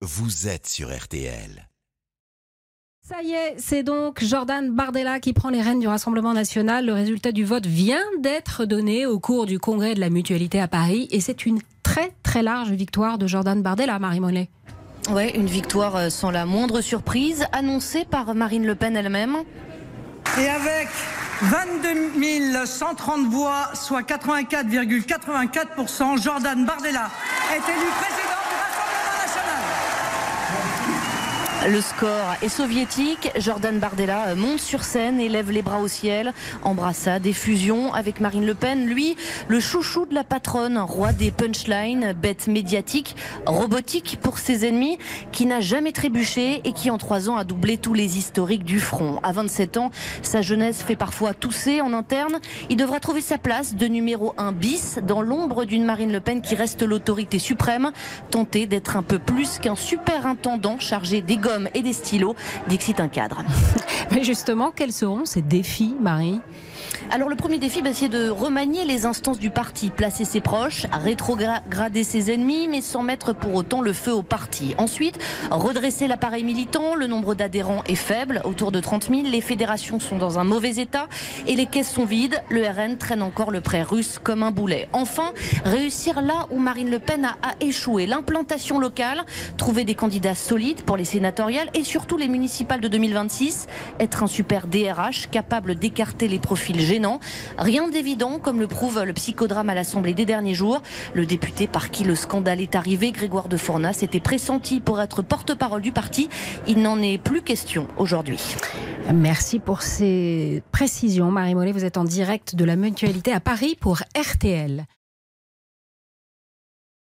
vous êtes sur RTL. Ça y est, c'est donc Jordan Bardella qui prend les rênes du Rassemblement national. Le résultat du vote vient d'être donné au cours du congrès de la mutualité à Paris et c'est une très très large victoire de Jordan Bardella, Marie Mollet. Ouais, une victoire euh, sans la moindre surprise, annoncée par Marine Le Pen elle-même. Et avec 22 130 voix, soit 84,84%, Jordan Bardella est élu président. Le score est soviétique. Jordan Bardella monte sur scène et lève les bras au ciel. Embrassade et fusion avec Marine Le Pen. Lui, le chouchou de la patronne, roi des punchlines, bête médiatique, robotique pour ses ennemis, qui n'a jamais trébuché et qui en trois ans a doublé tous les historiques du front. À 27 ans, sa jeunesse fait parfois tousser en interne. Il devra trouver sa place de numéro 1 bis dans l'ombre d'une Marine Le Pen qui reste l'autorité suprême, tenter d'être un peu plus qu'un super intendant chargé des et des stylos. Dixit un cadre. Mais justement, quels seront ces défis, Marie? Alors le premier défi, bah, c'est de remanier les instances du parti, placer ses proches, rétrograder ses ennemis, mais sans mettre pour autant le feu au parti. Ensuite, redresser l'appareil militant. Le nombre d'adhérents est faible, autour de 30 000. Les fédérations sont dans un mauvais état et les caisses sont vides. Le RN traîne encore le prêt russe comme un boulet. Enfin, réussir là où Marine Le Pen a, a échoué. L'implantation locale, trouver des candidats solides pour les sénatoriales et surtout les municipales de 2026. Être un super DRH capable d'écarter les profils gênant. Rien d'évident, comme le prouve le psychodrame à l'Assemblée des derniers jours. Le député par qui le scandale est arrivé, Grégoire de Fournas, était pressenti pour être porte-parole du parti. Il n'en est plus question aujourd'hui. Merci pour ces précisions, Marie Mollet. Vous êtes en direct de la mutualité à Paris pour RTL.